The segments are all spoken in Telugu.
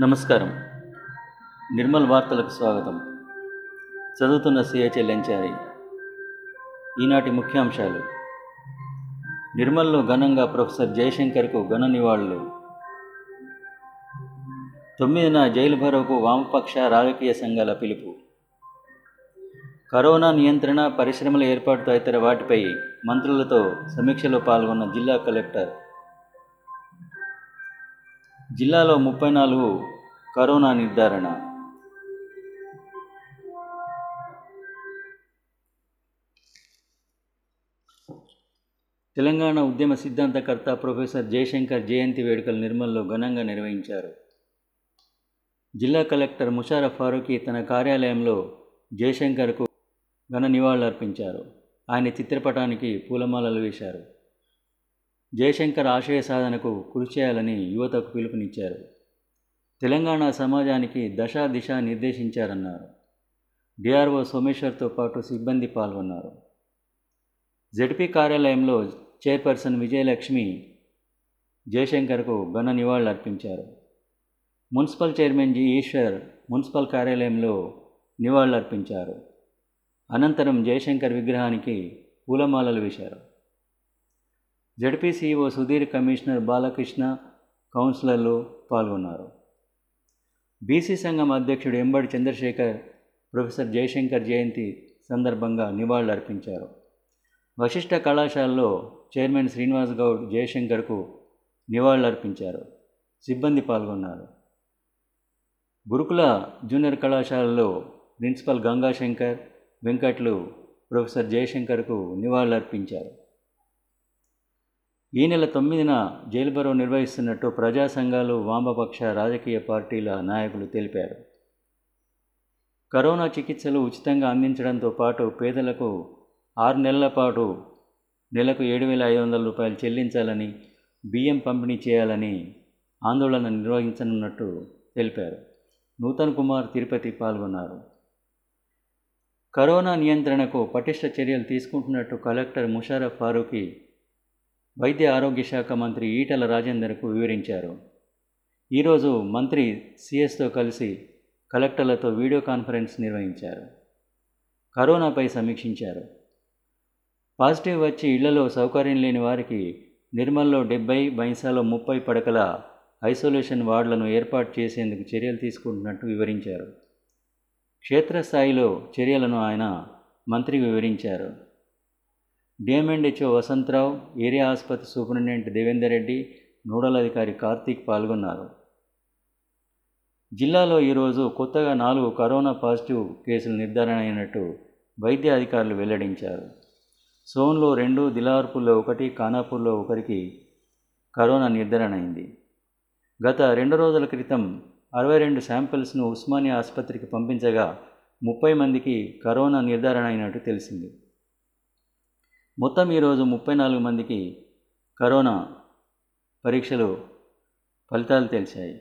నమస్కారం. నిర్మల్ వార్తలకు స్వాగతం. చదువుతున్న సిహెచ్ఎల్ ఎంచారి ఈనాటి ముఖ్యాంశాలు. నిర్మల్లో ఘనంగా ప్రొఫెసర్ జయశంకర్కు ఘన నివాళులు. తొమ్మిదిన జైలు భరోకు వామపక్ష రాజకీయ సంఘాల పిలుపు. కరోనా నియంత్రణ పరిశ్రమల ఏర్పాటుతో ఇతర వాటిపై మంత్రులతో సమీక్షలో పాల్గొన్న జిల్లా కలెక్టర్ జిల్లాలో ముప్పై నాలుగు కరోనా నిర్ధారణ. తెలంగాణ ఉద్యమ సిద్ధాంతకర్త ప్రొఫెసర్ జయశంకర్ జయంతి వేడుకలు నిర్మల్లో ఘనంగా నిర్వహించారు. జిల్లా కలెక్టర్ ముషారఫ్ ఫారూఖీ తన కార్యాలయంలో జయశంకర్కు ఘన నివాళులర్పించారు. ఆయన చిత్రపటానికి పూలమాలలు వేశారు. జయశంకర్ ఆశయ సాధనకు కృషి చేయాలని యువతకు పిలుపునిచ్చారు. తెలంగాణ సమాజానికి దశ దిశ నిర్దేశించారన్నారు. డిఆర్ఓ సోమేశ్వర్తో పాటు సిబ్బంది పాల్గొన్నారు. జడ్పీ కార్యాలయంలో చైర్పర్సన్ విజయలక్ష్మి జయశంకర్కు ఘన నివాళులు అర్పించారు municipal chairman G Eshwar municipal కార్యాలయంలో నివాళులర్పించారు. అనంతరం జయశంకర్ విగ్రహానికి పూలమాలలు వేశారు. జడ్పీసీఓ సుధీర్ కమిషనర్ బాలకృష్ణ కౌన్సిలర్లు పాల్గొన్నారు. బీసీ సంఘం అధ్యక్షుడు ఎంబడి చంద్రశేఖర్ ప్రొఫెసర్ జయశంకర్ జయంతి సందర్భంగా నివాళులర్పించారు. వశిష్ఠ కళాశాలలో చైర్మన్ శ్రీనివాస్ గౌడ్ జయశంకర్కు నివాళులర్పించారు. సిబ్బంది పాల్గొన్నారు. గురుకుల జూనియర్ కళాశాలలో ప్రిన్సిపల్ గంగాశంకర్ వెంకట్లు ప్రొఫెసర్ జయశంకర్కు నివాళులర్పించారు. ఈ నెల తొమ్మిదిన జైలు బరో నిర్వహిస్తున్నట్టు ప్రజా సంఘాలు వామపక్ష రాజకీయ పార్టీల నాయకులు తెలిపారు. కరోనా చికిత్సలు ఉచితంగా అందించడంతో పాటు పేదలకు ఆరు నెలల పాటు నెలకు ఏడు వేల ఐదు వందల రూపాయలు చెల్లించాలని బియ్యం పంపిణీ చేయాలని ఆందోళన నిర్వహించనున్నట్టు తెలిపారు. నూతన్ కుమార్ తిరుపతి పాల్గొన్నారు. కరోనా నియంత్రణకు పటిష్ట చర్యలు తీసుకుంటున్నట్టు కలెక్టర్ ముషారఫ్ ఫారూఖీ వైద్య ఆరోగ్య శాఖ మంత్రి ఈటల రాజేందర్కు వివరించారు. ఈరోజు మంత్రి సిఎస్తో కలిసి కలెక్టర్లతో వీడియో కాన్ఫరెన్స్ నిర్వహించారు. కరోనాపై సమీక్షించారు. పాజిటివ్ వచ్చి ఇళ్ళలో సౌకర్యం లేని వారికి నిర్మల్లో డెబ్బై బైంసాలో ముప్పై పడకల ఐసోలేషన్ వార్డులను ఏర్పాటు చేసేందుకు చర్యలు తీసుకుంటున్నట్టు వివరించారు. క్షేత్రస్థాయిలో చర్యలను ఆయన మంత్రి వివరించారు. డిఎంఎండ్హెచ్ఓ వసంతరావు ఏరియా ఆసుపత్రి సూపరింటెండెంట్ దేవేందర్ రెడ్డి నోడల్ అధికారి కార్తీక్ పాల్గొన్నారు. జిల్లాలో ఈరోజు కొత్తగా నాలుగు కరోనా పాజిటివ్ కేసులు నిర్ధారణ అయినట్టు వైద్య అధికారులు వెల్లడించారు. సోన్లో రెండు దిలార్పూర్లో ఒకటి ఖానాపూర్లో ఒకరికి కరోనా నిర్ధారణ అయింది. గత రెండు రోజుల క్రితం అరవై రెండు శాంపిల్స్ను ఉస్మానియా ఆసుపత్రికి పంపించగా ముప్పై మందికి కరోనా నిర్ధారణ అయినట్టు తెలిసింది. మొత్తం ఈరోజు ముప్పై నాలుగు మందికి కరోనా పరీక్షలు ఫలితాలు తెలిసాయి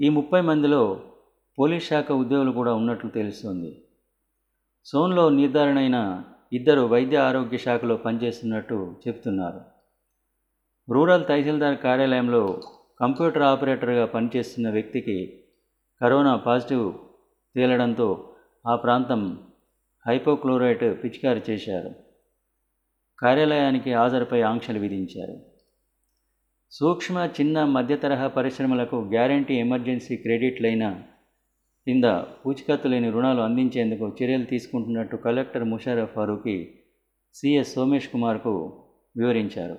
ఈ ముప్పై మందిలో పోలీస్ శాఖ ఉద్యోగులు కూడా ఉన్నట్లు తెలుస్తోంది. సోన్లో నిర్ధారణ అయిన ఇద్దరు వైద్య ఆరోగ్య శాఖలో పనిచేస్తున్నట్టు చెప్తున్నారు రూరల్ తహసీల్దార్ కార్యాలయంలో కంప్యూటర్ ఆపరేటర్గా పనిచేస్తున్న వ్యక్తికి కరోనా పాజిటివ్ తేలడంతో ఆ ప్రాంతం హైపోక్లోరైట్ పిచికారి చేశారు. కార్యాలయానికి హాజరుపై ఆంక్షలు విధించారు. సూక్ష్మ చిన్న మధ్య తరహా పరిశ్రమలకు గ్యారంటీ ఎమర్జెన్సీ క్రెడిట్లైన కింద పూచికత్తు లేని రుణాలు అందించేందుకు చర్యలు తీసుకుంటున్నట్టు కలెక్టర్ ముషారఫ్ ఫారూఖీ సిఎస్ సోమేష్ కుమార్కు వివరించారు.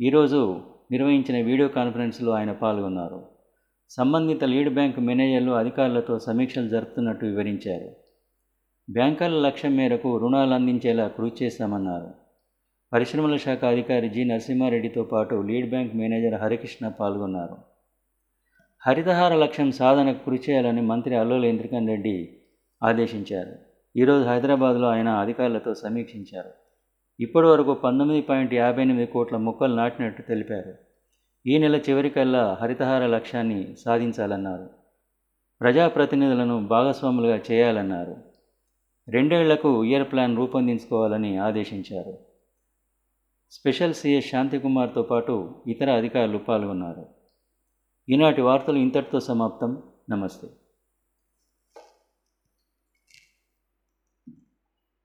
ఈరోజు నిర్వహించిన వీడియో కాన్ఫరెన్స్లో ఆయన పాల్గొన్నారు. సంబంధిత లీడ్ బ్యాంక్ మేనేజర్లు అధికారులతో సమీక్షలు జరుపుతున్నట్టు వివరించారు. బ్యాంకర్ల లక్ష్యం మేరకు రుణాలు అందించేలా కృషి చేశామన్నారు పరిశ్రమల శాఖ అధికారి జి. నరసింహారెడ్డితో పాటు లీడ్ బ్యాంక్ మేనేజర్ హరికృష్ణ పాల్గొన్నారు. హరితహార లక్ష్యం సాధనకు కృషి చేయాలని మంత్రి అల్లోల ఇంద్రకన్ రెడ్డి ఆదేశించారు. ఈరోజు హైదరాబాద్లో ఆయన అధికారులతో సమీక్షించారు. ఇప్పటి వరకు పంతొమ్మిది పాయింట్ యాభై ఎనిమిది కోట్ల మొక్కలు నాటినట్టు తెలిపారు. ఈ నెల చివరికల్లా హరితహార లక్ష్యాన్ని సాధించాలన్నారు. ప్రజాప్రతినిధులను భాగస్వాములుగా చేయాలన్నారు. రెండేళ్ళకు ఇయర్ ప్లాన్ రూపొందించుకోవాలని ఆదేశించారు. స్పెషల్ సీఎస్ శాంతికుమార్తో పాటు ఇతర అధికారులు పాల్గొన్నారు. ఈనాటి వార్తలు ఇంతటితో సమాప్తం. నమస్తే.